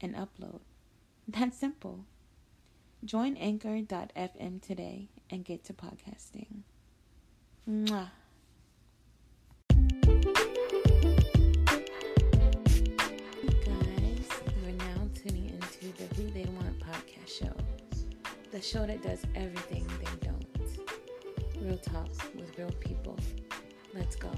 and upload. That's simple. Join anchor.fm today and get to podcasting. Mwah. Guys, you're now tuning into the Who They Want podcast show. The show that does everything they don't. Real talk with real people. Let's go.